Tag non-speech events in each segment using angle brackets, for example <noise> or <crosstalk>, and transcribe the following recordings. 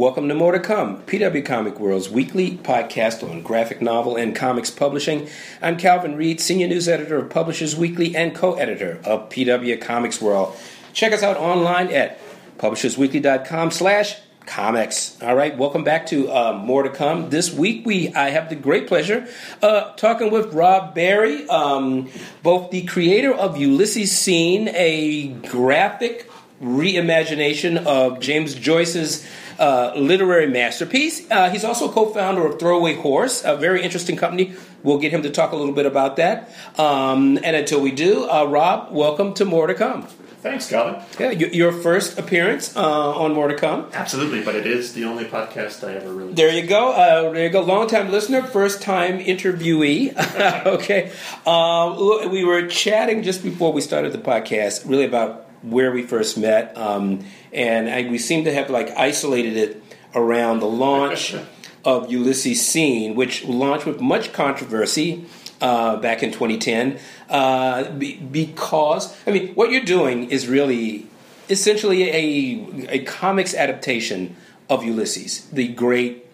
Welcome to More to Come, PW Comic World's weekly podcast on graphic novel and comics publishing. I'm Calvin Reid, senior news editor of Publishers Weekly and co-editor of PW Comics World. Check us out online at publishersweekly.com slash comics. All right, welcome back to uh, More to Come. This week we I have the great pleasure uh, talking with Rob Berry, um, both the creator of Ulysses Seen, a graphic reimagination of James Joyce's uh, literary masterpiece. Uh, he's also co-founder of Throwaway Horse, a very interesting company. We'll get him to talk a little bit about that. Um, and until we do, uh, Rob, welcome to More to Come. Thanks, Calvin. Yeah, your first appearance uh, on More to Come. Absolutely, but it is the only podcast I ever really. There you go. Uh, there you go. Long time listener, first time interviewee. <laughs> okay. Uh, we were chatting just before we started the podcast, really about where we first met, um, and I, we seem to have like isolated it around the launch <laughs> of Ulysses Seen, which launched with much controversy uh, back in 2010, uh, be, because I mean, what you're doing is really essentially a a comics adaptation of Ulysses, the great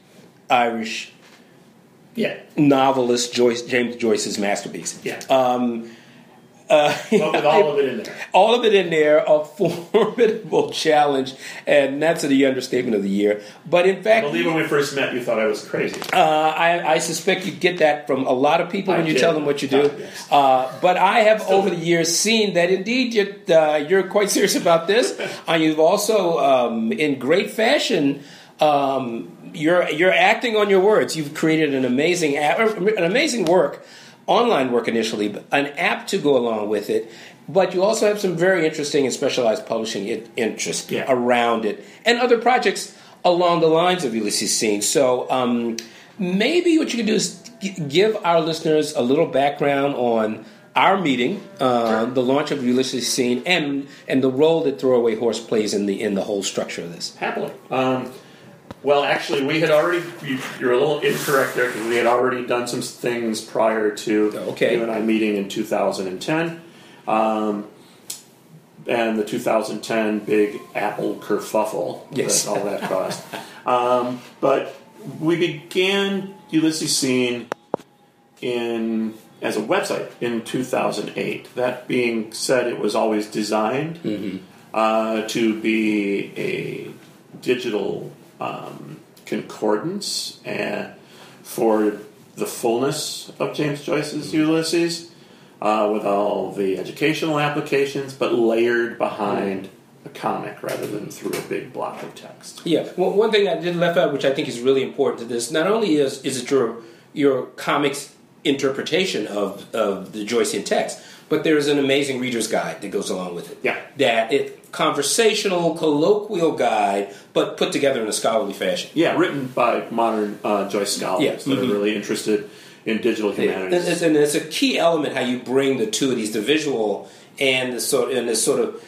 Irish Yeah. novelist Joyce, James Joyce's masterpiece. Yeah. Um, uh, But with <laughs> all of it in there. all of it in there, a <laughs> formidable challenge, and that's the understatement of the year. But in I fact, believe when we first met, you thought I was crazy. uh, I, I suspect you get that from a lot of people I when you did. tell them what you do. Ah. Uh, but I have over the years seen that indeed you're, uh, you're quite serious about this, <laughs> and you've also, um, in great fashion, um, you're you're acting on your words. You've created an amazing an amazing work, online work initially, but an app to go along with it. But you also have some very interesting and specialized publishing in- interest Yeah. around it, and other projects along the lines of Ulysses Seen. So um, maybe what you can do is g- give our listeners a little background on our meeting, uh, the launch of Ulysses Seen, and and the role that Throwaway Horse plays in the in the whole structure of this. Happily. Um, well, actually, we had already. You, you're a little incorrect there because we had already done some things prior to Okay. you and I meeting in 2010. Um, and the 2010 big Apple kerfuffle Yes. that all that caused. um, but we began Ulysses Seen in as a website in 2008. That being said, it was always designed uh, to be a digital um, concordance and for the fullness of James Joyce's Ulysses, uh, with all the educational applications, but layered behind a comic rather than through a big block of text. Yeah, well, one thing I did left out, which I think is really important to this, not only is is it your your comics interpretation of of the Joycean text, but there is an amazing reader's guide that goes along with it. Yeah. that it conversational, colloquial guide, but put together in a scholarly fashion. Yeah, written by modern uh, Joyce scholars Yeah, that mhm. are really interested in digital humanities. it's, and it's a key element how you bring the two of these, the visual and the sort and this sort of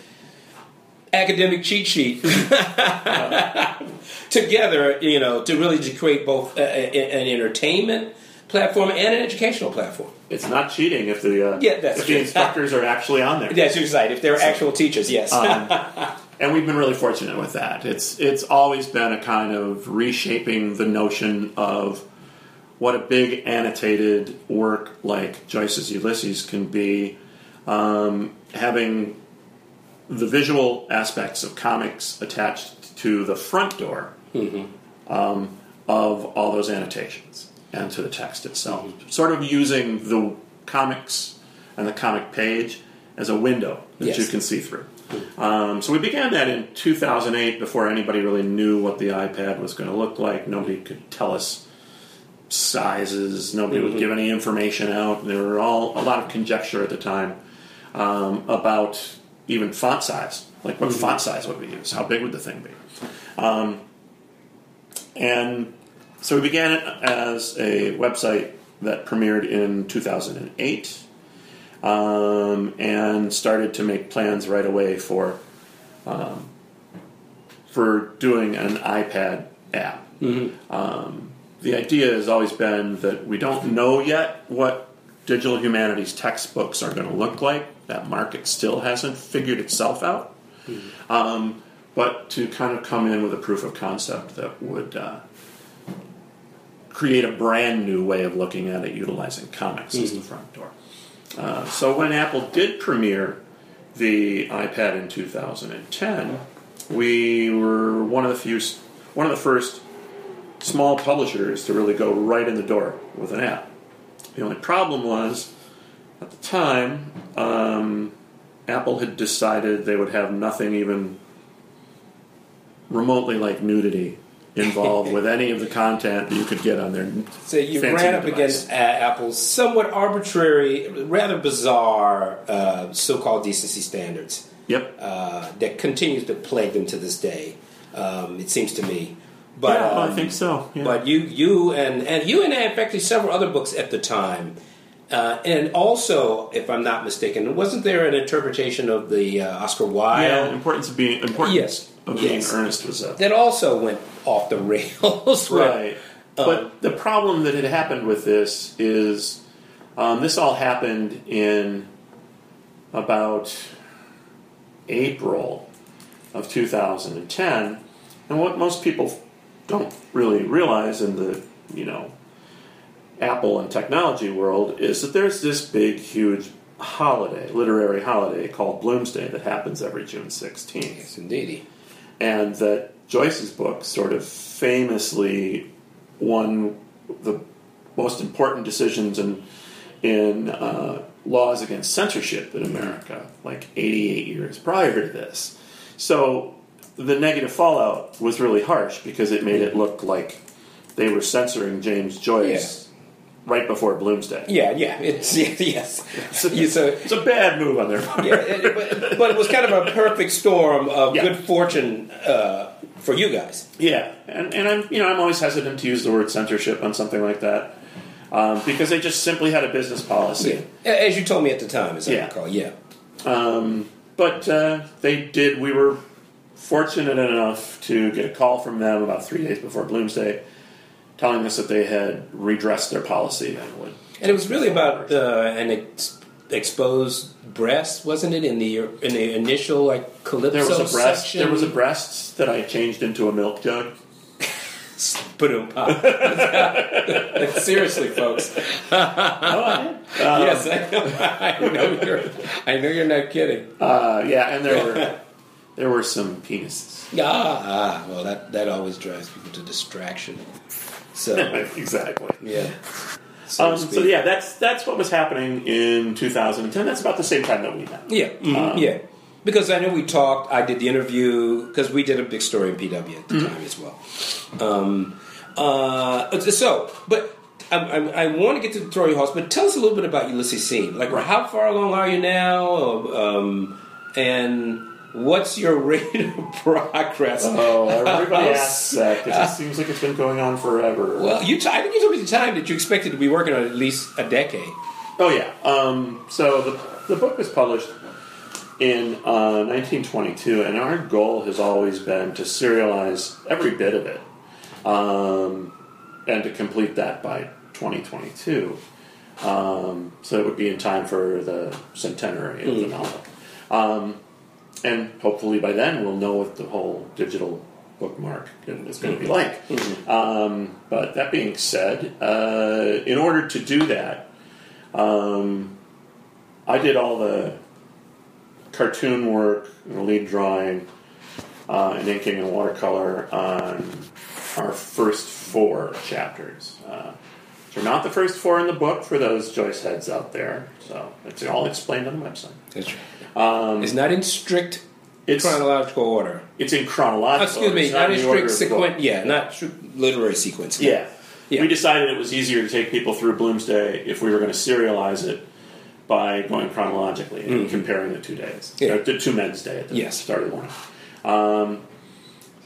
academic cheat sheet <laughs> together, you know, to really to create both a, a- an entertainment platform and an educational platform. It's not cheating if the uh, Yeah, that's if true. the instructors are actually on there. Yes, you're right. If they're actual teachers, yes. Um, <laughs> and we've been really fortunate with that. It's it's always been a kind of reshaping the notion of what a big annotated work like Joyce's Ulysses can be, um, having the visual aspects of comics attached to the front door um, of all those annotations and to the text itself. Sort of using the comics and the comic page as a window that Yes. you can see through. Um, so we began that in 2008 before anybody really knew what the iPad was going to look like. Nobody could tell us sizes. Nobody would give any information out. There were all a lot of conjecture at the time um, about even font size. Like what font size would we use? How big would the thing be? Um, and so we began it as a website that premiered in 2008 um, and started to make plans right away for um, for doing an iPad app. Um, the idea has always been that we don't know yet what digital humanities textbooks are going to look like. That market still hasn't figured itself out. Um, but to kind of come in with a proof of concept that would uh, create a brand new way of looking at it, utilizing comics as the front door. Uh, so when Apple did premiere the iPad in 2010, we were one of the few, one of the first small publishers to really go right in the door with an app. The only problem was, at the time, um, Apple had decided they would have nothing even remotely like nudity involved with any of the content you could get on their So you ran up device. against uh, Apple's somewhat arbitrary, rather bizarre uh, so-called decency standards Yep. uh, that continues to plague them to this day. Um, it seems to me. But yeah, I um, think so. Yeah. But you, you, and and you and fact several other books at the time, uh, and also, if I'm not mistaken, wasn't there an interpretation of the uh, Oscar Wilde yeah, importance of being importance Yes. Of being Yes. earnest was a that also went off the <laughs> rails? right. Um, but the problem that had happened with this is um, this all happened in about April of 2010, and what most people don't really realize in the you know Apple and technology world is that there's this big, huge holiday, literary holiday called Bloomsday that happens every June 16th Yes, indeedy. And that Joyce's book sort of famously won the most important decisions in in uh, laws against censorship in America, like 88 years prior to this. So the negative fallout was really harsh because it made it look like they were censoring James Joyce right before Bloomsday. Yeah, yeah, it's yeah, <laughs> yes. You- so It's a bad move on their part. yeah, it- but, but it was kind of a perfect storm of Yeah. good fortune uh, for you guys. Yeah, and, and I'm you know I'm always hesitant to use the word censorship on something like that um, because they just simply had a business policy. A- As you told me at the time, as I Yeah. recall. Yeah. Um, but uh, they did. We were fortunate enough to get a call from them about three days before Bloomsday, telling us that they had redressed their policy and would. And it was really about uh, an ex- exposed breast, wasn't it? In the in the initial like calypso There was a breast. section. There was a breast that I changed into a milk jug. <laughs> Ba-dum, pop. <laughs> Seriously, folks. <laughs> yes, I know, I know you're. I know you're not kidding. Uh, yeah, and there were there were some penises. Ah, ah, well, that that always drives people to distraction. So <laughs> exactly. yeah. So, Um, so yeah, that's that's what was happening in 2010. That's about the same time that we met. Yeah, mhm, yeah. Because I know we talked. I did the interview because we did a big story in PW at the time as well. Um, uh, so, but I, I, I want to get to the Troy Horse. But tell us a little bit about Ulysses Seen. Like, Right. how far along are you now? Um, and what's your rate of <laughs> progress? Oh, everybody asks that because it seems like it's been going on forever. Well, you. T- I think you told me the time that you expected to be working on at least a decade. Oh yeah. Um, so the the book was published in uh, 1922, and our goal has always been to serialize every bit of it, um, and to complete that by 2022. Um, so it would be in time for the centenary of the novel, um, and hopefully by then we'll know what the whole digital bookmark is going to be like. Um, but that being said, uh, in order to do that, um, I did all the cartoon work, and the lead drawing, uh, and inking and watercolor on our first four chapters. Uh, are not the first four in the book for those Joyce heads out there. So it's all explained on the website. That's right. Um, It's not in strict it's chronological order. it's in chronological. Excuse me, it's not in strict sequence. Yeah, not strict literary sequence. Yeah. Yeah. We decided it was easier to take people through Bloomsday if we were going to serialize it by going chronologically and comparing the two days. Yeah. The two men's day at the Yes. start of the morning. Um,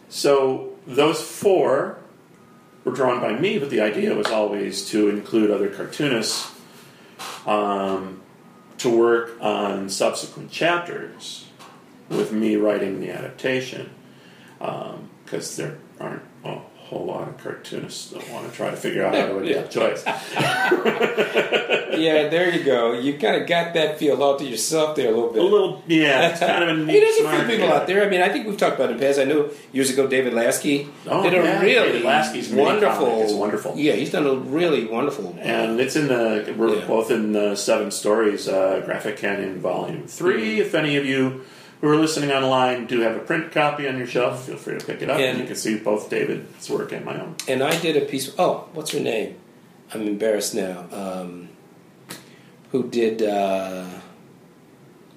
so those four were drawn by me, but the idea was always to include other cartoonists um, to work on subsequent chapters with me writing the adaptation um, because there aren't a whole lot of cartoonists that want to try to figure out how to <laughs> adapt Joyce. yeah, there you go. You kind of got that feel all to yourself there a little bit. A little, yeah. It's kind of a <laughs> neat, Hey, there's a few people guy. out there. I mean, I think we've talked about it in the past. I know years ago David Lasky Oh, did a yeah, really David Lasky's wonderful. is wonderful. Yeah, he's done a really wonderful. And it's in the we're Yeah. both in the Seven Stories uh, Graphic Canon Volume 3 If any of you who are listening online do have a print copy on your shelf, feel free to pick it up. And- And you can see both David's work and my own. And I did a piece. Oh, what's her name? I'm embarrassed now. Um, who did uh,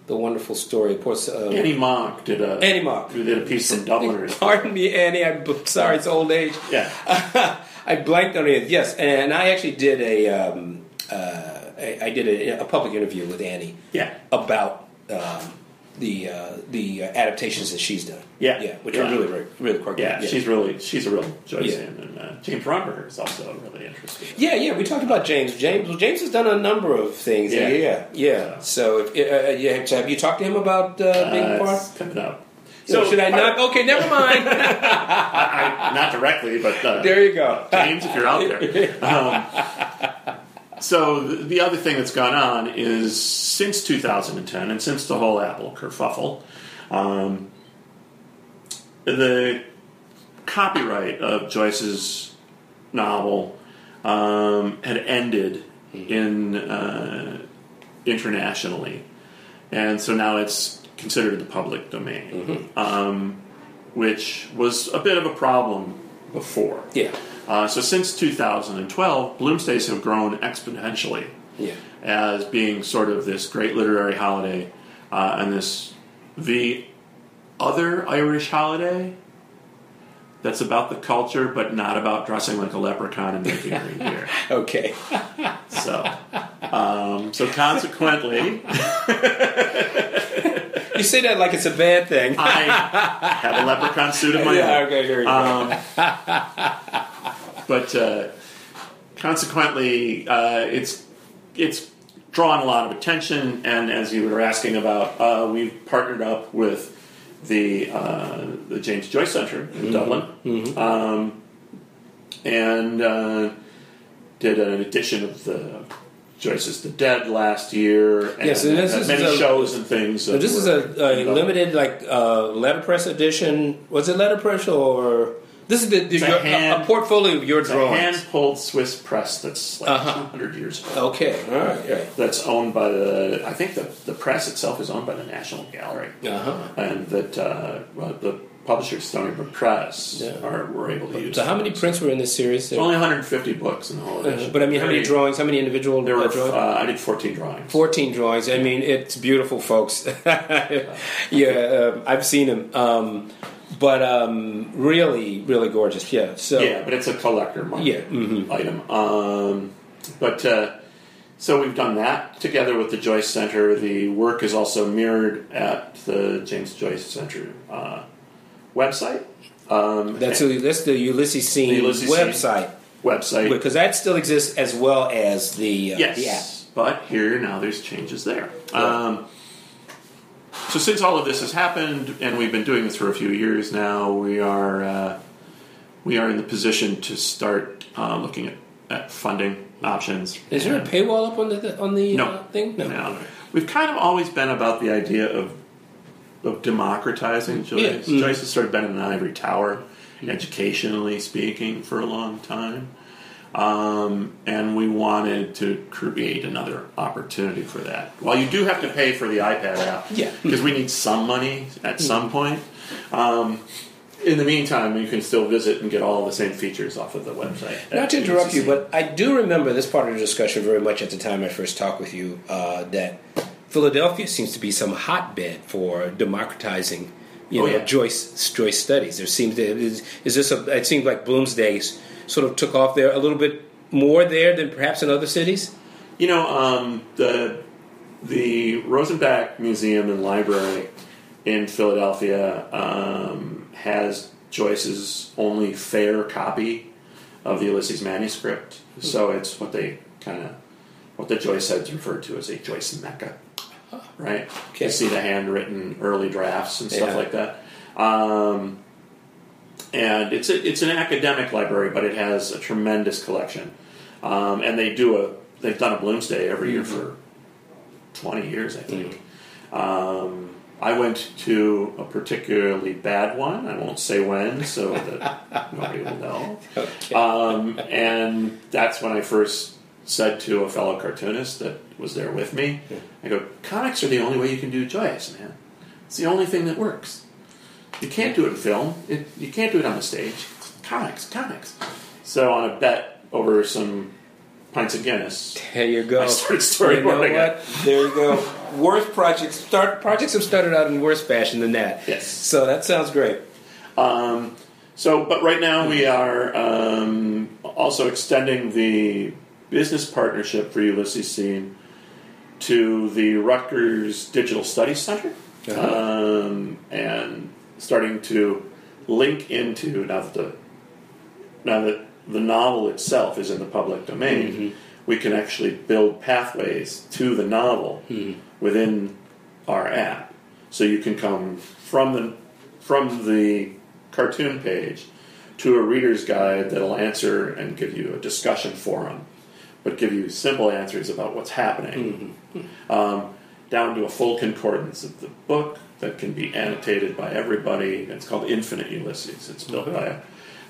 the wonderful story? Poor uh, Annie Mok did a Annie Mok. who did a piece from Dubliners. Pardon me, Annie. I'm sorry. It's old age. Yeah, <laughs> I blanked on it. Yes, and I actually did a. Um, uh, I I did a, a public interview with Annie yeah, about um, the uh, the uh, adaptations that she's done. Yeah. yeah, which Yeah. are really very really quite yeah. good. She's really she's a real Joyce Yeah. and uh, James Romberger is also really interesting. Yeah, yeah, we talked about James. James, well, James has done a number of things. Yeah, Yeah. yeah. yeah. So, if, uh, uh, yeah, so have you talked to him about uh, being Uh, part? coming up. So, should I not? Okay, never mind. <laughs> I, not directly, but uh, there you go. James, if you're out there. <laughs> Um, so the, the other thing that's gone on is since 2010 and since the whole Apple kerfuffle, um, the copyright of Joyce's novel um, had ended in uh, internationally, and so now it's considered the public domain, um, which was a bit of a problem before. Yeah, Uh, so since 2012, Bloomsdays have grown exponentially yeah. as being sort of this great literary holiday uh, and this the other Irish holiday that's about the culture but not about dressing like a leprechaun and making <laughs> green beer. Okay. So, um, so consequently, <laughs> You say that like it's a bad thing. I have a leprechaun suit of my yeah, own. okay, here you go. But uh, consequently, uh, it's it's drawn a lot of attention. And as you were asking about, uh, we've partnered up with the uh, the James Joyce Center in Dublin, Um, and uh, did an edition of the. Joyce's The Dead last year, and Yes, and this is many a- shows and things. so this is a, a limited, like uh, letterpress edition. Was it letterpress or this is the, the a your, a, hand- a portfolio of your It's a drawings? hand pulled Swiss press that's like Uh-huh. 200 years old. Okay, all right, right. That's owned by the, I think the, the press itself is owned by the National Gallery. Uh huh. And that uh, the publisher, Stony Brook Press, Yeah. are, were able to use So how many prints were in this series? Only 150 books in the whole Uh, but I mean, how many drawings? How many individual There were, drawings? uh, I did 14 drawings. 14 drawings. I mean, it's beautiful, folks. <laughs> yeah, uh, I've seen them. Um, but um, really, really gorgeous. Yeah. So Yeah, but it's a collector market Yeah, mhm. item. Um, but uh, so we've done that together with the Joyce Center. The work is also mirrored at the James Joyce Center uh, website. Um, that's the, that's the Ulysses Seen The Ulysses Seen. website website. because that still exists as well as the uh, yes, the app. but here now there's changes there. Um, so since all of this has happened, and we've been doing this for a few years now, we are uh, we are in the position to start uh, looking at, at funding options. Is there a paywall up on the on the No. uh, thing? No. no. We've kind of always been about the idea of of democratizing Joyce. Yeah. Mm. Joyce has sort of been in an ivory tower, educationally speaking, for a long time. Um, and we wanted to create another opportunity for that. While you do have to pay for the iPad app, Yeah. because we need some money at some point. Um, in the meantime, you can still visit and get all the same features off of the website. Not to interrupt you, but I do remember this part of the discussion very much at the time I first talked with you. Uh, that Philadelphia seems to be some hotbed for democratizing, you Oh, know, yeah. Joyce Joyce studies. There seems to is, is this a? It seems like Bloomsday's sort of took off there a little bit more there than perhaps in other cities. You know, um, the the Rosenbach Museum and Library in Philadelphia um, has Joyce's only fair copy of the Ulysses manuscript. So it's what they kind of what the Joyce heads referred to as a Joyce Mecca, right? Okay. You see the handwritten early drafts and stuff Yeah. like that. Um, and it's a, it's an academic library, but it has a tremendous collection. Um, and they do a they've done a Bloomsday every year for twenty years, I think. Um, I went to a particularly bad one. I won't say when, so that <laughs> nobody will know. Okay. Um, and that's when I first said to a fellow cartoonist that was there with me, I go, comics are the only way you can do joyous, man. It's the only thing that works. You can't do it in film. It, you can't do it on the stage. It's comics, comics. So on a bet over some pints of Guinness, There you go. I started You know storyboarding it. There you go. Worst projects start projects have started out in worse fashion than that. Yes. So that sounds great. Um, so, but right now we are um, also extending the business partnership for Ulysses Seen to the Rutgers Digital Studies Center, Uh-huh. um, and starting to link into now that the now that the novel itself is in the public domain, mm-hmm. we can actually build pathways to the novel mm-hmm. within our app. So you can come from the from the cartoon page to a reader's guide that'll answer and give you a discussion forum, but give you simple answers about what's happening, mm-hmm. um, down to a full concordance of the book that can be annotated by everybody. It's called Infinite Ulysses. It's built by a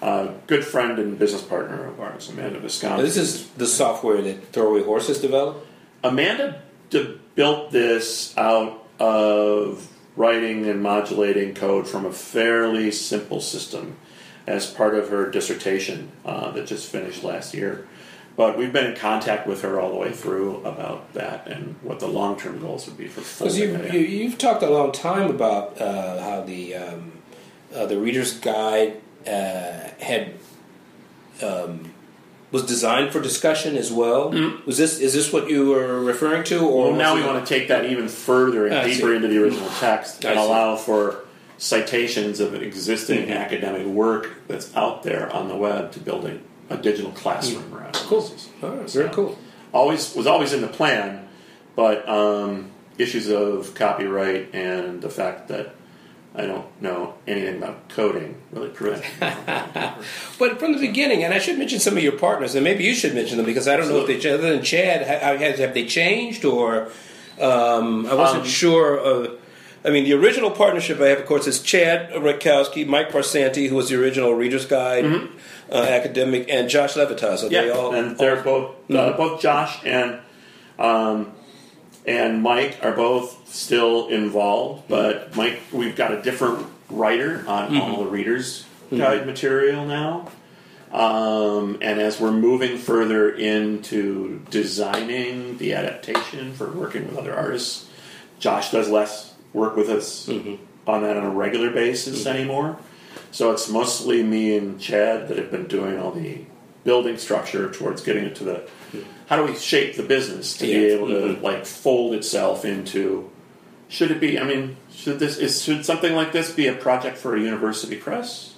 uh, good friend and business partner of ours, Amanda Visconti. This is the software that Throwaway Horses developed. Amanda d- built this out of writing and modulating code from a fairly simple system as part of her dissertation uh, that just finished last year. But we've been in contact with her all the way through about that and what the long term goals would be for Because you, you, you've talked a long time about uh, how the um, uh, the Reader's Guide uh, had um, was designed for discussion as well. Was this is this what you were referring to, or Mm-hmm. Well, now was we want to take that even further and I deeper see. into the original text I and see. allow for citations of existing Mhm. academic work that's out there on the web to build a, digital classroom around. it. Cool. Right, very cool. Always was always in the plan, but um, issues of copyright and the fact that I don't know anything about coding really prevent. <laughs> But from the beginning, and I should mention some of your partners, and maybe you should mention them because I don't know if they, other than Chad, have, have they changed or um, I wasn't Um, sure. Of, I mean, the original partnership I have, of course, is Chad Rakowski, Mike Barsanti, who was the original Reader's Guide uh, academic, and Josh Levitas. Are Mm-hmm. yeah, they all? and they're both uh, both Josh and um, and Mike are both still involved, but Mike, we've got a different writer on all the readers guide material now. Um, and as we're moving further into designing the adaptation for working with other artists, Josh does less work with us on that on a regular basis anymore. So it's mostly me and Chad that have been doing all the building structure towards getting it to the. How do we shape the business to be able to like fold itself into? Should it be? I mean, should this is should something like this be a project for a university press?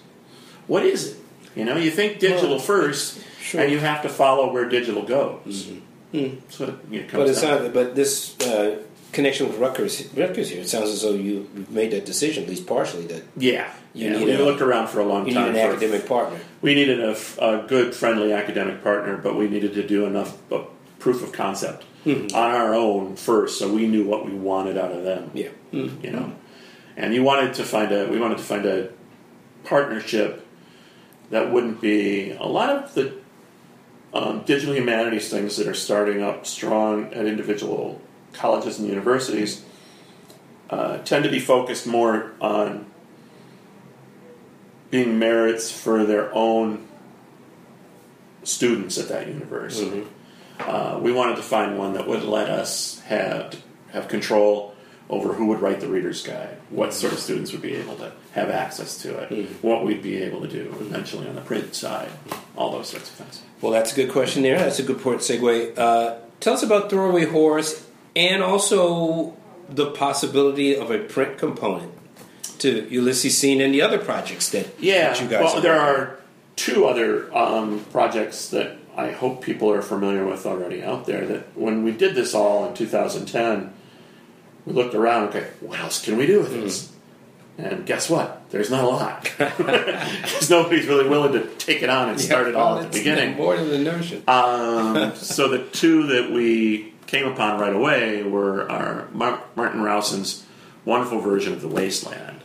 What is it? You know, you think digital Well, first, sure. and you have to follow where digital goes. That's what it, you know, but it's down not. But this uh, connection with Rutgers, Rutgers here, it sounds as though you, you've made that decision, at least partially, that Yeah, You yeah. need We a- looked around for a long you need time. an for- academic partner. We needed a, f- a good, friendly academic partner, but we needed to do enough uh, proof of concept Mm-hmm. on our own first, so we knew what we wanted out of them. Yeah. Mm. You know, and you wanted to find a. We wanted to find a partnership that wouldn't be a lot of the um, digital humanities things that are starting up strong at individual colleges and universities uh, tend to be focused more on being merits for their own students at that university. Uh, we wanted to find one that would let us have have control over who would write the reader's guide, what sort of students would be able to have access to it, what we'd be able to do eventually on the print side, all those sorts of things. Well, that's a good question there. That's a good point segue. Uh, tell us about Throwaway Horse and also the possibility of a print component to Ulysses Seen and the other projects that, Yeah, that you guys well, are there are two other um, projects that I hope people are familiar with already out there. That when we did this all in 2010, we looked around. Okay, what else can we do with this? And guess what? There's not a lot <laughs> because nobody's really willing to take it on and start it well, all at the beginning. More than the notion. Um, so the two that we came upon right away were our Mar- Martin Rowson's wonderful version of The Wasteland,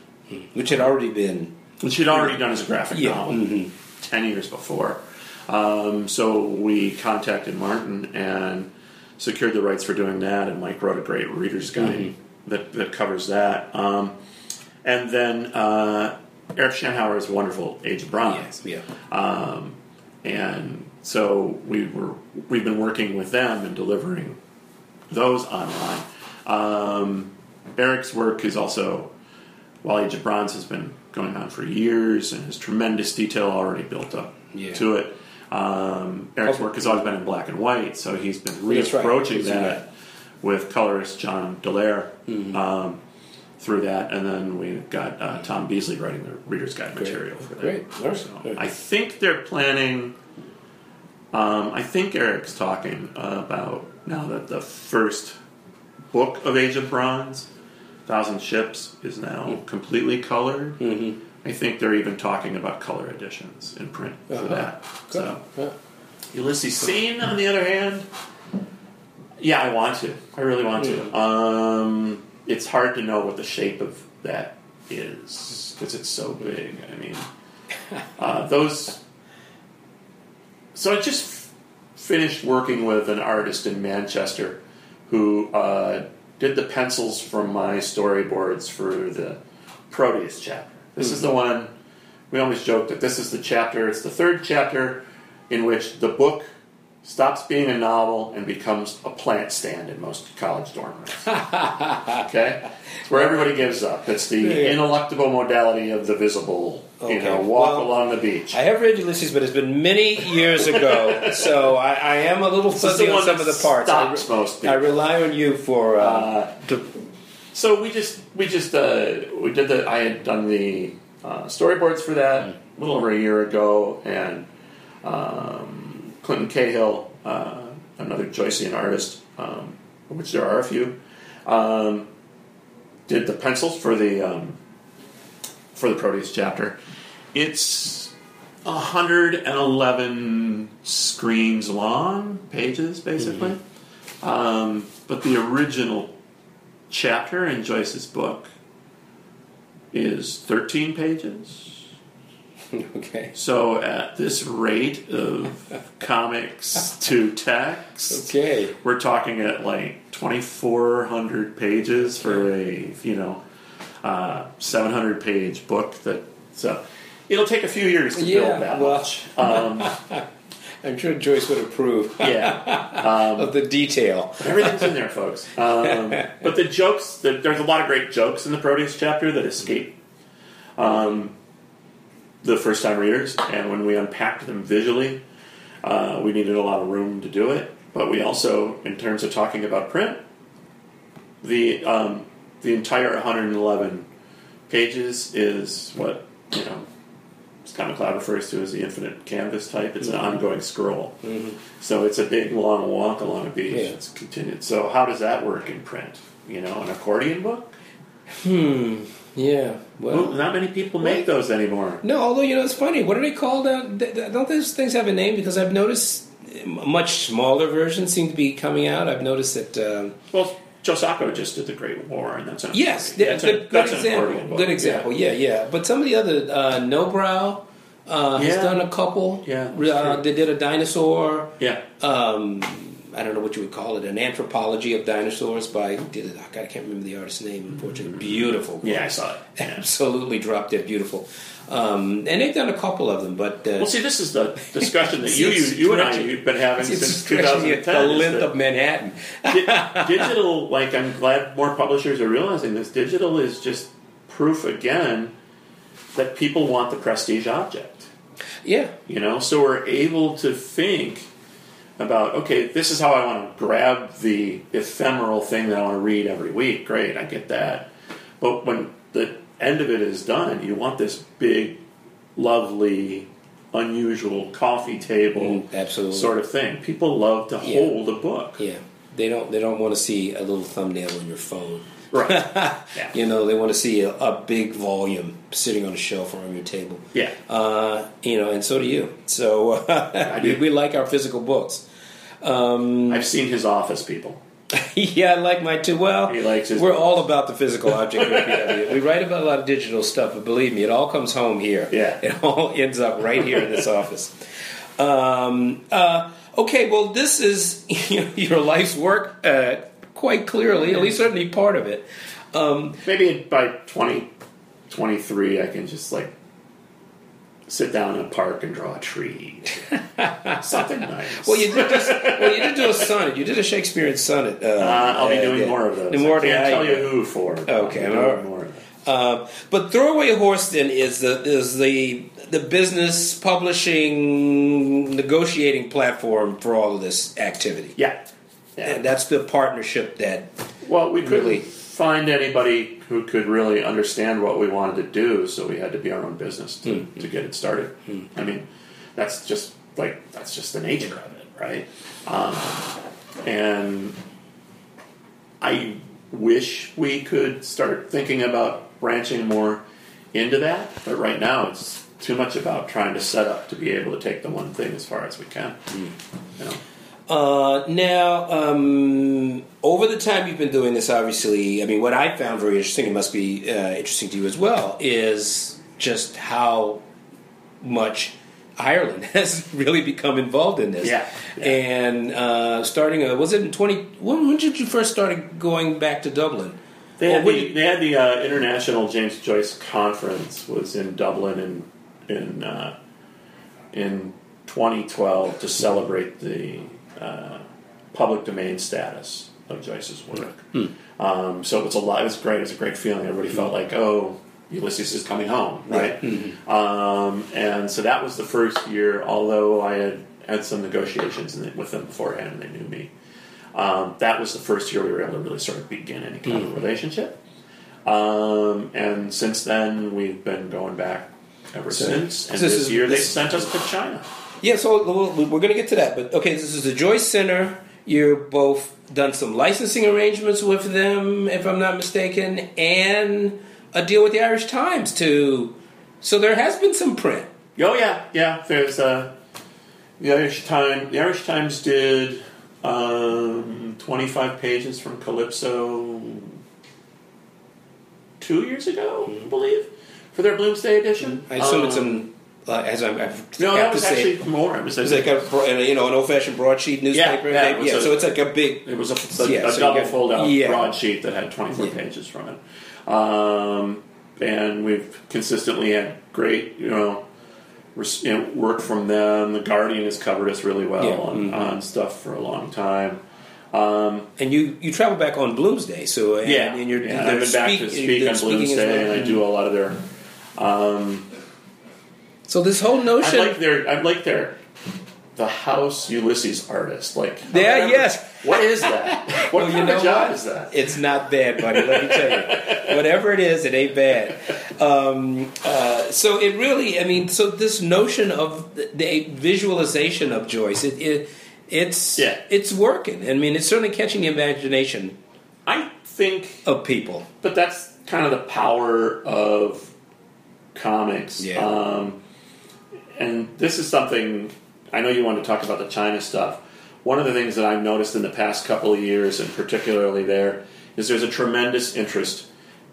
Which had already been. which he'd already done as a graphic Yeah. novel ten years before. Um, so we contacted Martin and secured the rights for doing that, and Mike wrote a great reader's guide that, that covers that. Um, and then uh, Eric Shanower's wonderful Age of Bronze. Yes, yeah. and so we were we've been working with them and delivering those online. Um, Eric's work is also while Age of Bronze has been going on for years and has tremendous detail already built up Yeah. to it. Um, Eric's work has always been in black and white, so he's been That's right. reapproaching that it? with colorist John Delaire Mm-hmm. um, through that, and then we've got uh, Tom Beasley writing the Reader's Guide Great. material for that. Great. So. I think they're planning. Um, I think Eric's talking about now that the first book of Age of Bronze, Thousand Ships, is now Hmm. completely colored. Mm-hmm. I think they're even talking about color editions in print for Uh-huh. that. Good. So Yeah. Ulysses Seen, on the other hand, yeah, I want to. I really want Hmm. to. Um, it's hard to know what the shape of that is because it's so big. I mean, <laughs> uh, those. So I just f- finished working with an artist in Manchester who uh, did the pencils from my storyboards for the Proteus chapter. This is the one we always joke that this is the chapter. It's the third chapter in which the book stops being a novel and becomes a plant stand in most college dorm rooms. <laughs> okay, it's where everybody gives up. It's the Yeah. ineluctable modality of the visible. You know, walk Well, along the beach. I have read Ulysses, but it's been many years ago, <laughs> so I, I am a little fuzzy on some of the parts. I, stops most I rely on you for uh, Uh, to, So we just we just uh, we did the I had done the uh, storyboards for that a little over a year ago, and um, Clinton Cahill, uh, another Joycean artist, um, which there are a few, um, did the pencils for the um, for the Proteus chapter. It's 111 screens long, pages basically. Um, but the original chapter in Joyce's book is 13 pages. <laughs> okay. So at this rate of <laughs> comics to text, Okay. we're talking at like 2,400 pages for a you know uh, 700 page book. That so it'll take a few years to Yeah, build that well- much. Um, <laughs> I'm sure Joyce would approve <laughs> yeah, of the detail. Everything's in there, folks. Um, <laughs> but the jokes, the, there's a lot of great jokes in the Proteus chapter that escape um, the first time readers. And when we unpacked them visually, uh, we needed a lot of room to do it. But we also, in terms of talking about print, the um, the entire 111 pages is what you know. Scott McCloud refers to as the infinite canvas type. It's an ongoing scroll. So it's a big long walk along a beach. Yeah. It's continued. So how does that work in print? You know, an accordion book? Hmm. Yeah. Well, Well, not many people make those anymore. no. Although you know, it's funny. What are they called? Uh, th- th- don't those things have a name? Because I've noticed m- much smaller versions seem to be coming out. I've noticed that. Um, Well, Joe Sacco just did the Great War, and that's an yes, th- That's good, a- good that's accordion example. Good example. Yeah. yeah, But some of the other uh, Nobrow uh, has done a couple. Yeah, Uh, they did a dinosaur. Yeah. um, I don't know what you would call it, an anthropology of dinosaurs by who did it? I can't remember the artist's name. Unfortunately, beautiful. Yeah, I saw it. <laughs> Yeah. absolutely drop dead beautiful. Um, and they've done a couple of them, but uh, Well, see, this is the discussion that <laughs> you, you, you and I have been having it's since 2010. the length of Manhattan. di- digital, like, I'm glad more publishers are realizing this. Digital is just proof again that people want the prestige object. Yeah, You know, so we're able to think about okay, this is how I want to grab the ephemeral thing that I want to read every week. Great, I get that. But when the end of it is done, you want this big, lovely, unusual coffee table Mm, absolutely. sort of thing. People love to Yeah. hold a book. yeah. They don't. They don't want to see a little thumbnail on your phone. Right. <laughs> Yeah. You know, they want to see a, a big volume sitting on a shelf or on your table. Yeah. Uh, you know, and so do you. So <laughs> uh, we, we like our physical books. Um, I've seen his office people. <laughs> yeah, I like mine too. Well, He likes his- we're all about the physical object here <laughs> PW. We write about a lot of digital stuff, but believe me, it all comes home here. Yeah. <laughs> It all ends up right here in this office. Um, uh, okay, well, this is your life's work, uh, quite clearly, at least certainly part of it. Um, Maybe by 2023, I can just like sit down in a park and draw a tree. <laughs> Something nice. well, you did just, well, you did do a sonnet. You did a Shakespearean sonnet. Uh, uh, I'll be doing yeah. more of those. More I can't tell you who for. Okay, I'll be doing more. Uh, but Throwaway Horse then is the is the the business publishing negotiating platform for all of this activity. Yeah. yeah. And that's the partnership that Well, we couldn't Really- find anybody who could really understand what we wanted to do, so we had to be our own business to, Hmm. to get it started. I mean, that's just like that's just the nature of it, right? Um, and I wish we could start thinking about branching more into that, but right now it's too much about trying to set up to be able to take the one thing as far as we can. Hmm. You know? Uh, now, um, over the time you've been doing this, obviously, I mean, what I found very interesting, it must be uh, interesting to you as well, is just how much Ireland <laughs> has really become involved in this. Yeah, yeah. And uh, starting, uh, was it in 20, when, when did you first start going back to Dublin? They had the, you- they had the uh, International James Joyce Conference was in Dublin in in uh, in 2012 to celebrate the uh, public domain status of Joyce's work. Hmm. Um, so it was a lot. It was great. It was a great feeling. Everybody felt like, oh, Ulysses is coming home, right? Mm-hmm. Um, and so that was the first year. Although I had had some negotiations with them beforehand, and they knew me. Um, that was the first year we were able to really sort of begin any kind of relationship. Um, and since then, we've been going back ever So- since. And this this, is- year, they sent us to China. Yeah, so we're going to get to that. But okay, this is the Joyce Center. You're both done some licensing arrangements with them, if I'm not mistaken, and a deal with the Irish Times to. So there has been some print. Oh yeah, yeah. There's uh, the Irish Times. The Irish Times did um, 25 pages from Calypso two years ago, I believe, for their Bloomsday edition. I assume it's Um, in. Uh, as I'm, I've no, got that to was say, actually more. It was, it was like a you know an old fashioned broadsheet newspaper. yeah, was yeah a- so it's like a big. It was a, a, Yeah, a so double got- fold out yeah. broadsheet that had 24 Yeah. pages from it. Um, and we've consistently had great, you know, res- you know, work from them. The Guardian has covered us really well Yeah. on, Mhm. on stuff for a long time. Um, And you you travel back on Bloomsday, so and, yeah, and you're, yeah, I've been back speak- to speak on Bloomsday, well. Mm-hmm. and I do a lot of their. Um, So this whole I notion. like their. I like their. The House Ulysses artist, like Yeah, yes. What is that? <laughs> What Well, kind you know of job what? is that? It's not bad, buddy. Let me tell you. Whatever it is, it ain't bad. Um, uh, so it really, I mean, so this notion of the, the visualization of Joyce, it, it it's Yeah. it's working. I mean, it's certainly catching the imagination I think of people. But that's kind of the power of comics. Yeah. Um, and this is something I know you want to talk about the China stuff. One of the things that I've noticed in the past couple of years, and particularly there, is there's a tremendous interest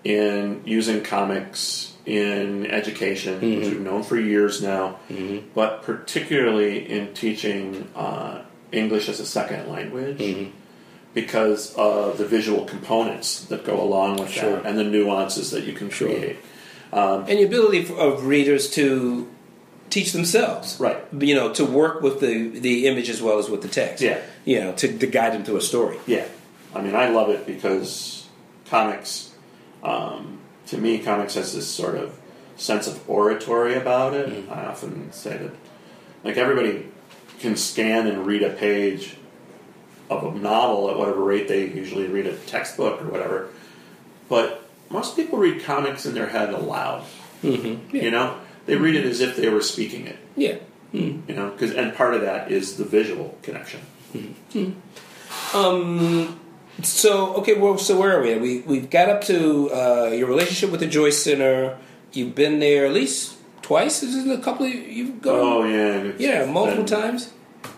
in using comics in education, which mm-hmm. we've known for years now, mm-hmm. but particularly in teaching uh, English as a second language mm-hmm. because of the visual components that go along with Sure. that and the nuances that you can Sure. create. and the ability for, of readers to teach themselves, Right. You know, to work with the the image as well as with the text, Yeah. You know, to, to guide them through a story. Yeah, I mean, I love it because comics, um, to me, comics has this sort of sense of oratory about it. Mm-hmm. I often say that, like, everybody can scan and read a page of a novel at whatever rate they usually read a textbook or whatever, but most people read comics in their head aloud. Mm-hmm. Yeah. You know, they read it as if they were speaking it. Yeah. You know, because and part of that is the visual connection. Um, so okay, well, so where are we? We we've got up to uh, your relationship with the Joyce Center. You've been there at least twice. Is it a couple? Of, you've gone. Oh yeah, it's yeah, multiple times.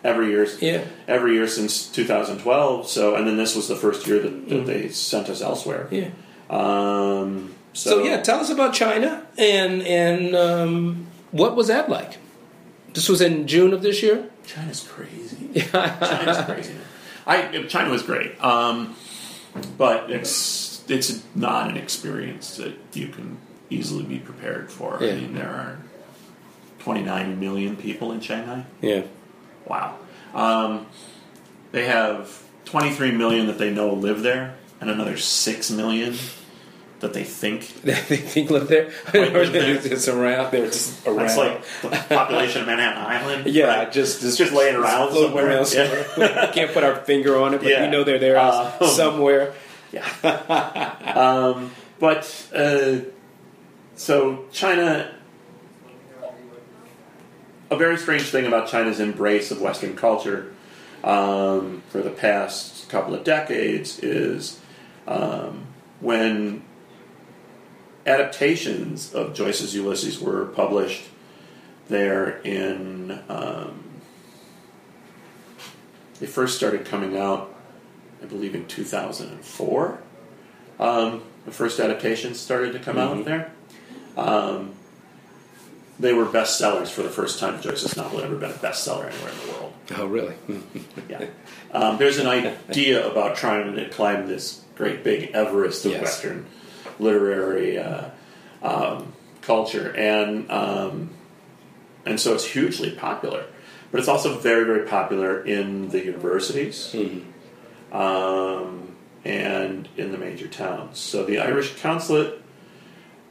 every year. Yeah. every year since 2012. So, and then this was the first year that, that they sent us elsewhere. Yeah. Um, so, So yeah, tell us about China and and um, what was that like? This was in June of this year. China's crazy. <laughs> China's crazy. I China was great, um, but it's it's not an experience that you can easily be prepared for. Yeah. I mean, there are 29 million people in Shanghai. Yeah. Wow. Um, they have 23 million that they know live there, and another 6 million that they think. <laughs> they think live <laughs> there. Might live there. it's around. They're just around. That's like the population of Manhattan Island. yeah, right? just just just laying around somewhere. around Yeah. <laughs> we can't put our finger on it, but Yeah. we know they're there Um, somewhere. Yeah. um, but uh, so China, a very strange thing about China's embrace of Western culture um, for the past couple of decades is um, when adaptations of Joyce's Ulysses were published there in. Um, they first started coming out I believe in 2004. Um, the first adaptations started to come out there. Um, they were bestsellers for the first time. Joyce's novel had ever been a bestseller anywhere in the world. Oh, really? <laughs> Yeah. Um, there's an idea about trying to climb this great big Everest of Yes. Western literary uh, um, culture, and um, and so it's hugely popular. But it's also very, very popular in the universities um, and in the major towns. So the Irish consulate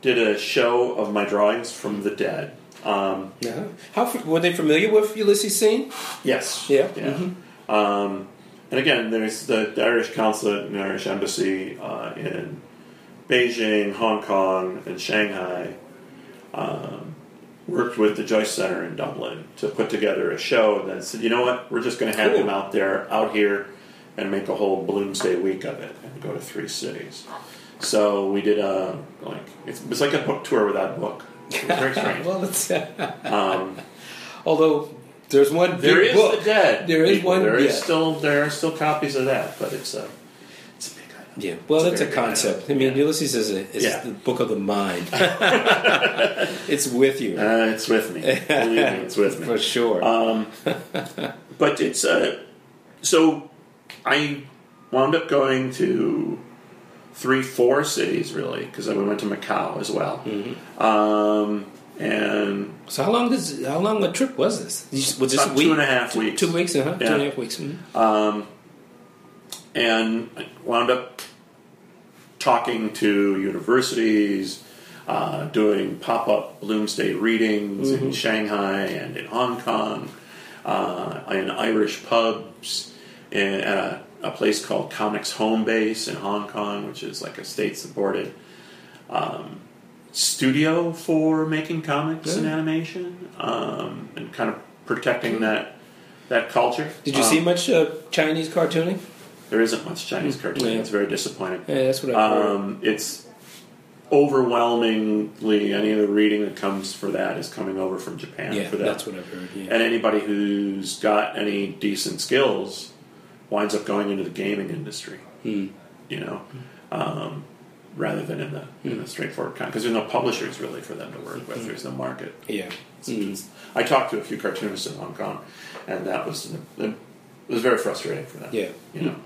did a show of my drawings from the dead. Um, Uh-huh. How were they familiar with Ulysses Seen? yes. Yeah. Yeah. Mhm. Um, and again, there's the, the Irish consulate and the Irish embassy uh, in Beijing, Hong Kong, and Shanghai um, worked with the Joyce Center in Dublin to put together a show and then said, you know what, we're just going to have Cool. them out there, out here, and make a whole Bloomsday week of it and go to three cities. So we did a like it's, it's like a book tour without book. It was very strange. <laughs> well, it's, <laughs> Um, although there's one big there is book. the dead. There is people. one- There is still there are still copies of that, but it's a it's a big item. Yeah, well, It's it's a a very good concept. I mean, Yeah. Ulysses is, a, is Yeah. the book of the mind. <laughs> <laughs> it's with you Uh, it's with me. Believe me, it's with me. <laughs> for sure. Um, but it's uh, so I wound up going to three, four cities really because we went to Macau as well. Mm-hmm. Um, and so how long does how long a trip was this? Was this About a week? two and a half Two- weeks. Two weeks, uh huh. Two Yeah. and a half weeks. mhm. um, and I wound up talking to universities, uh, doing pop up Bloomsday readings in Shanghai and in Hong Kong, uh, in Irish pubs, and at a, a place called Comix Home Base in Hong Kong, which is like a state supported um, studio for making comics and animation um, and kind of protecting that. That culture. Did you Um, see much uh, Chinese cartooning? There isn't much Chinese cartooning. Yeah. It's very disappointing. Yeah, that's what I heard. Um, it's overwhelmingly any of the reading that comes for that is coming over from Japan yeah, for that. that's what I've heard. Yeah. and anybody who's got any decent skills winds up going into the gaming industry. Hmm. You know, um, rather than in the in the straightforward kind because there's no publishers really for them to work with. There's no market. Yeah. I talked to a few cartoonists in Hong Kong, and that was it was very frustrating for them. Yeah. you know.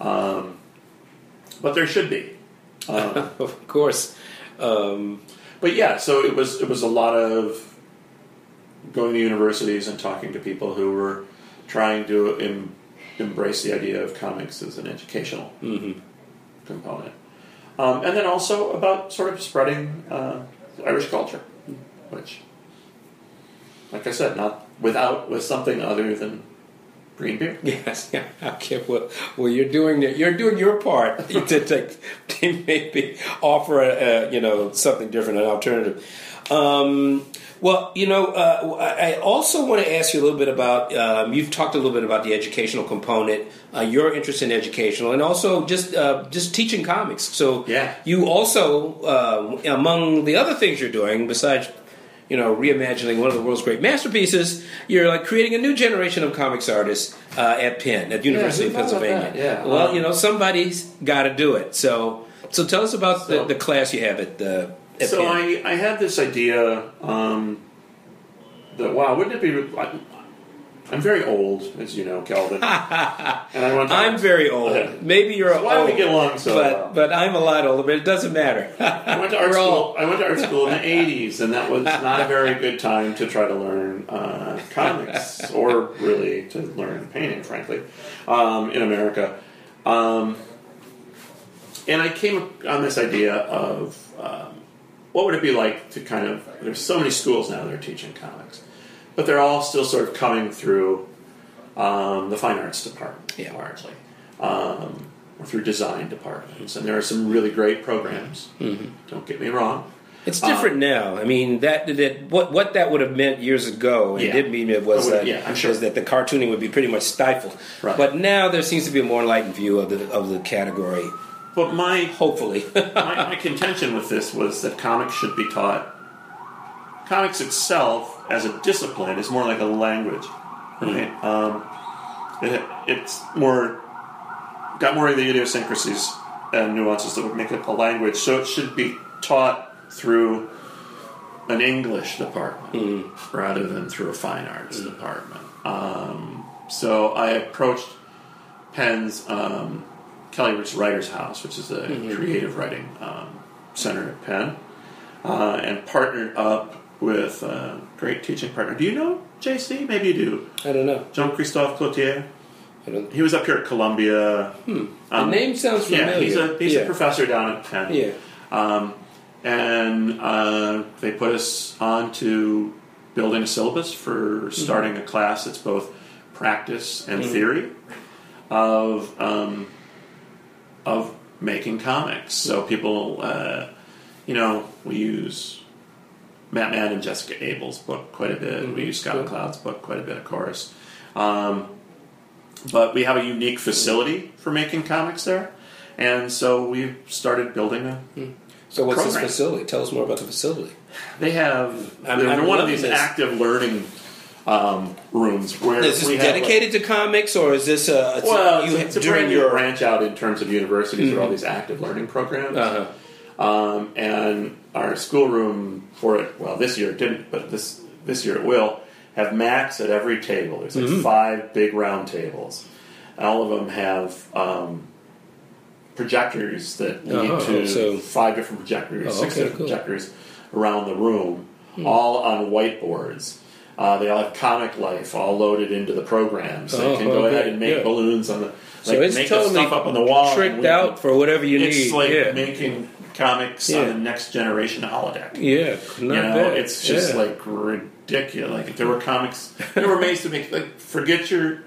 Um, but there should be. Um, <laughs> of course. Um, but yeah, so it was it was a lot of going to universities and talking to people who were trying to em- embrace the idea of comics as an educational mhm. component, um, and then also about sort of spreading uh, Irish culture, which, like I said, not without with something other than green beer. <laughs> Yes, yeah. Okay, well, well, you're doing. You're doing your part <laughs> to take to maybe offer a, a you know something different, an alternative. Um, well, you know, uh, I also want to ask you a little bit about. Um, you've talked a little bit about the educational component, uh, your interest in educational, and also just uh, just teaching comics. So, Yeah. you also, uh, among the other things you're doing, besides you know reimagining one of the world's great masterpieces, you're like creating a new generation of comics artists uh, at Penn, at University who of Pennsylvania. Yeah. Well, you know, somebody's got to do it. So, so tell us about So- the, the class you have at the. At So Penn. I, I had this idea um, that wow, wouldn't it be? I, I'm very old, as you know, Calvin, <laughs> and I went. To, I'm very <laughs> old. Okay. Maybe you're Why do old. we get along so but well? but I'm a lot older. But it doesn't matter. <laughs> I went to art We're school. I went to art school in the '80s, and that was not a very good time to try to learn uh, comics or really to learn painting, frankly, um, in America. Um, and I came on this idea of um, what would it be like to kind of. There's so many schools now that are teaching comics, but they're all still sort of coming through um, the fine arts department, Yeah. largely. Um, or through design departments, and there are some really great programs. Don't get me wrong. It's different now. I mean that that what what that would have meant years ago. It Yeah. did mean it was that, yeah, I'm sure. was that the cartooning would be pretty much stifled. Right. But now there seems to be a more enlightened view of the of the category. But my, Hopefully, <laughs> my my contention with this was that comics should be taught. Comics itself, as a discipline, is more like a language. Right? Um, it, it's more got more of the idiosyncrasies and nuances that would make it a language. So it should be taught through an English department rather than through a fine arts department. Um, so I approached Penn's um, Kelly Rich Writers House, which is a creative writing um, center at Penn, uh, and partnered up with a great teaching partner. Do you know JC? Maybe you do. I don't know. Jean Christophe Cloutier. I don't. He was up here at Columbia. The Um, name sounds familiar. Yeah, he's a he's yeah. a professor down at Penn. Yeah. Um, and uh, they put us on to building a syllabus for starting a class that's both practice and theory of um, of making comics. So people, uh, you know, we use Matt Madden and Jessica Abel's book quite a bit. We use Scott Cool. McCloud's book quite a bit, of course. Um, but we have a unique facility for making comics there. And so we started building a So what's program. this facility? Tell us more about the facility. They have I'm- they're one of these this. active learning um, rooms where Is this we have, dedicated to comics, or is this a Like, well, you, it's a during brand new your branch out in terms of universities with all these active learning programs. uh Um, and our schoolroom for it, well, this year it didn't, but this this year it will have Macs at every table. There's like Mm-hmm. five big round tables. All of them have um, projectors that lead Oh, to so- five different projectors, Oh, six okay, different cool. projectors around the room, Hmm. all on whiteboards. Uh, they all have Comic Life all loaded into the program, so Oh, you can go okay, ahead and make yeah. balloons on the. So it's make the totally stuff up on the wall. tricked we out for whatever you it's need. like yeah. making comics Yeah. on the next generation holodeck. yeah, not you know, bad. it's just Yeah. like ridiculous. Like if there were comics, there were ways to make like forget your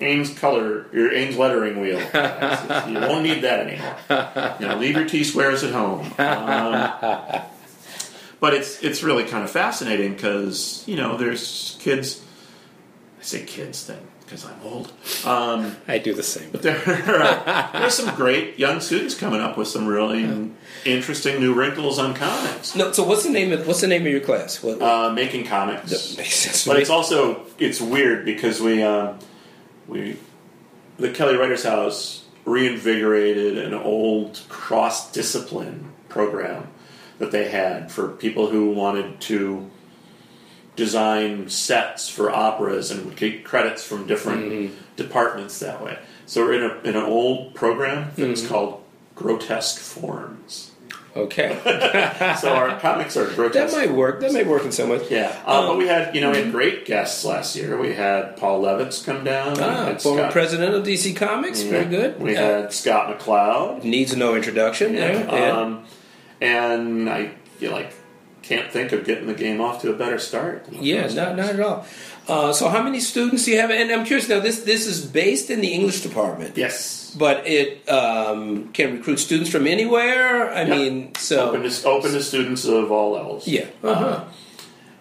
Ames color, your Ames lettering wheel. <laughs> you won't need that anymore. You know, leave your T squares at home. Um, but it's it's really kind of fascinating because you know there's kids. I say kids then because I'm old. Um, I do the same. but there <laughs> are there's some great young students coming up with some really interesting new wrinkles on comics. No, so what's the name of what's the name of your class? What, Uh, making comics, makes sense but it's also it's weird because we um, we the Kelly Writers House reinvigorated an old cross discipline program that they had for people who wanted to design sets for operas and would get credits from different Mm-hmm. departments that way. So we're in, a, in an old program that's Mm-hmm. called Grotesque Forms. okay, <laughs> So our comics are grotesque. that might work. That might work in some ways. Yeah, uh, but Um, we had you know we had great guests last year. We had Paul Levitz come down. Ah, former Scott- president of DC Comics. Very good. We Uh, had Scott McCloud. needs no introduction. there. Yeah. Um, and I feel like can't think of getting the game off to a better start. Yeah, not, not at all. Uh, so, how many students do you have? And I'm curious now. This this is based in the English department, Yes. but it um, can recruit students from anywhere. I Yeah. mean, so Open to, open to students of all levels. yeah. Uh-huh.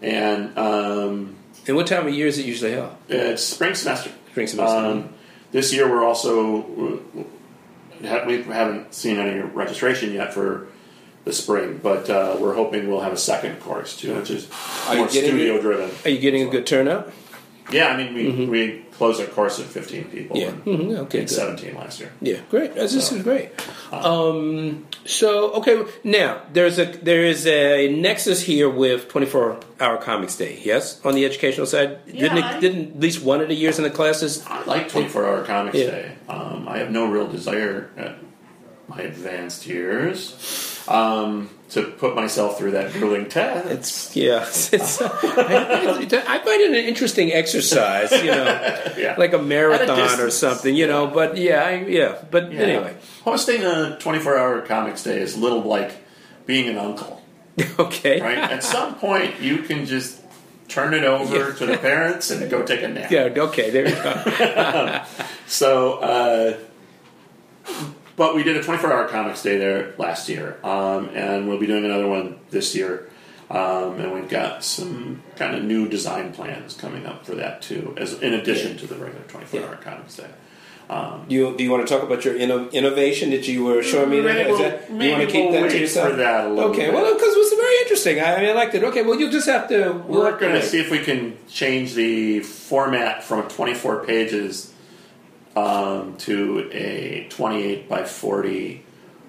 And um, and what time of year is it usually held? it's spring semester. Spring semester. Um, this year we're also uh, we haven't seen any registration yet for the spring, but uh, we're hoping we'll have a second course too, which is Are more studio driven. Are you getting a good turnout? Yeah, I mean we we closed our course at 15 people. Yeah. and Mhm, okay, and good. 17 last year. Yeah, great. This this So, is great. Um, so okay, now there's a there is a nexus here with 24 hour comics day. Yes, on the educational side, didn't Yeah, I- it, didn't at least one of the years in the classes? I like 24 hour comics Yeah. day. Um, I have no real desire at my advanced years um, to put myself through that grueling test. It's yeah. <laughs> It's, I find it an interesting exercise, you know, <laughs> yeah. like a marathon or something, you know. But yeah, I, yeah. But Yeah. anyway, Hosting a 24 hour comics day is a little like being an uncle, <laughs> okay. right? At some point, you can just turn it over to the parents and go take a nap. Yeah. Okay. There you go. So, uh, but we did a 24 hour comics day there last year, um, and we'll be doing another one this year. Um, and we've got some kind of new design plans coming up for that too, as in addition to the regular 24 hour comics day. You, do you want to talk about your inno- innovation that you were showing me? Maybe we'll- that, you maybe want to keep we'll that wait to yourself? for that a little okay, bit. well, because it was very interesting. I, mean, I liked it. Okay, well, you just have to We're going to see if we can change the format from 24 pages um, to a 28 by 40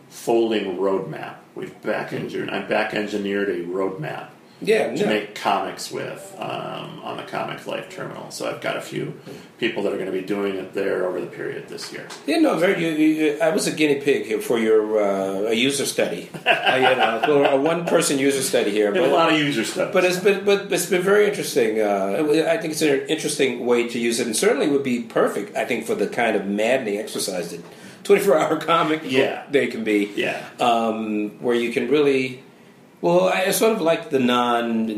folding roadmap. We've back engineered. I back engineered a roadmap Yeah, to no. make comics with um, on the Comics Life terminal. So I've got a few people that are going to be doing it there over the period this year. Yeah, no, very. You, you, I was a guinea pig here for your uh, a user study. uh, you know, <laughs> a one person user study here, have a lot of user stuff. but it's been but it's been very interesting. Uh, I think it's an interesting way to use it, and certainly would be perfect. I think for the kind of maddening exercise that twenty four hour comic Yeah. they can be. yeah. um, where you can really, well, I sort of like the non,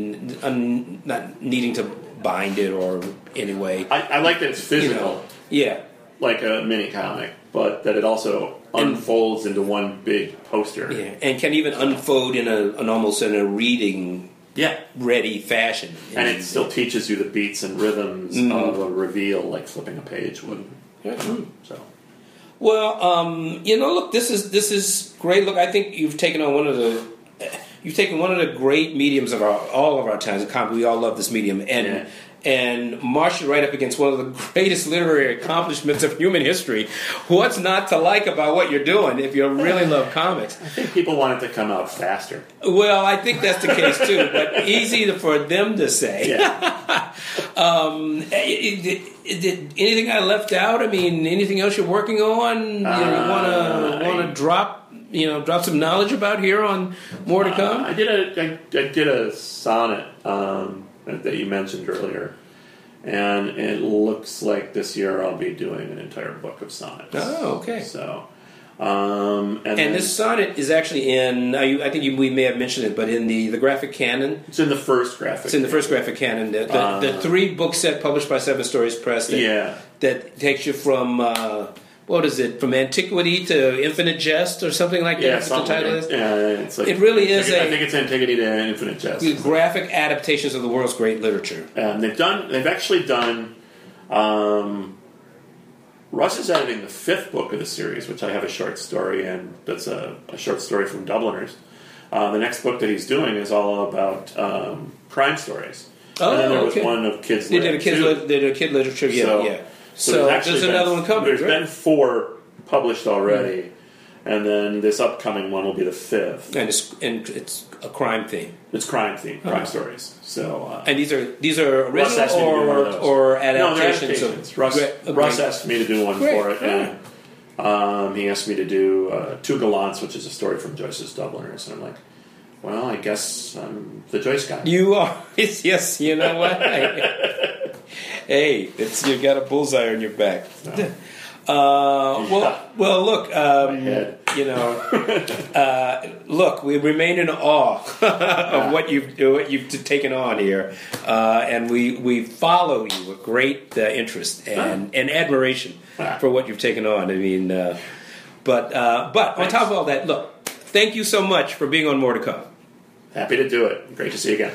un, not needing to bind it or anyway. I, I like that it's You physical. know, yeah, like a mini comic, but that it also unfolds into one big poster. yeah, and can even unfold in a, an almost in a reading Yeah. ready fashion. And it still teaches you the beats and rhythms Mm. of a reveal, like flipping a page would. Yeah. So Well, um, you know, look, this is this is great. Look, I think you've taken on one of the you've taken one of the great mediums of our all of our times. Comic, we all love this medium, and Yeah. and marched it right up against one of the <laughs> greatest literary accomplishments of human history. What's not to like about what you're doing if you really love uh, comics? I think people want it to come out faster. Well, I think that's the case too, but <laughs> easy for them to say. Yeah. <laughs> Um, i- i- i- did anything I left out? I mean, anything else you're working on? You Uh, want to want to drop you know drop some knowledge about here on more to come? I did a I, I did a sonnet um, that you mentioned earlier, and it looks like this year I'll be doing an entire book of sonnets. oh, okay. So, um, and, And then this sonnet is actually in. I I think you, we may have mentioned it, but in the, the graphic canon, it's in the first graphic. it's in the first graphic canon. The, the, the Uh, three book set published by Seven Stories Press. That, Yeah. that takes you from uh, what is it? From antiquity to infinite jest, or something like Yeah, that. What the title like- is. Yeah, it's like It really is I a- think it's Antiquity to Infinite Jest. graphic adaptations of the world's great literature. Um, they've done. They've actually done. Um, Russ is editing the fifth book of the series, which I have a short story in. That's a, a short story from Dubliners. Uh, the next book that he's doing is all about um, crime stories. Oh, and then there was okay. one of kids. They did a kids lit, they did a kid literature. Yeah, So- yeah. So, So, there's, actually there's been- another one coming. There's right? been four published already, and then this upcoming one will be the fifth. and it's and it's a crime theme. It's crime theme, crime stories. So uh, And these are these are Russ original asked me to do one or or No, adaptations adaptations. of Russ, of Russ asked me to do one Great, for it, and um, he asked me to do uh, Two Gallants, which is a story from Joyce's Dubliners, and I'm like, well, I guess I'm the Joyce guy. You are <laughs> yes. You know what? Hey, it's you got a bullseye on your back. No. <laughs> Uh, well, well, look. Um, you know, <laughs> uh, look, we remain in awe <laughs> of what you've what you've taken on here, uh, and we we follow you with great uh, interest and and admiration for what you've taken on. I mean, uh, but uh, but on top of all that, look, thank you so much for being on More to Come. Happy to do it. Great to see you again.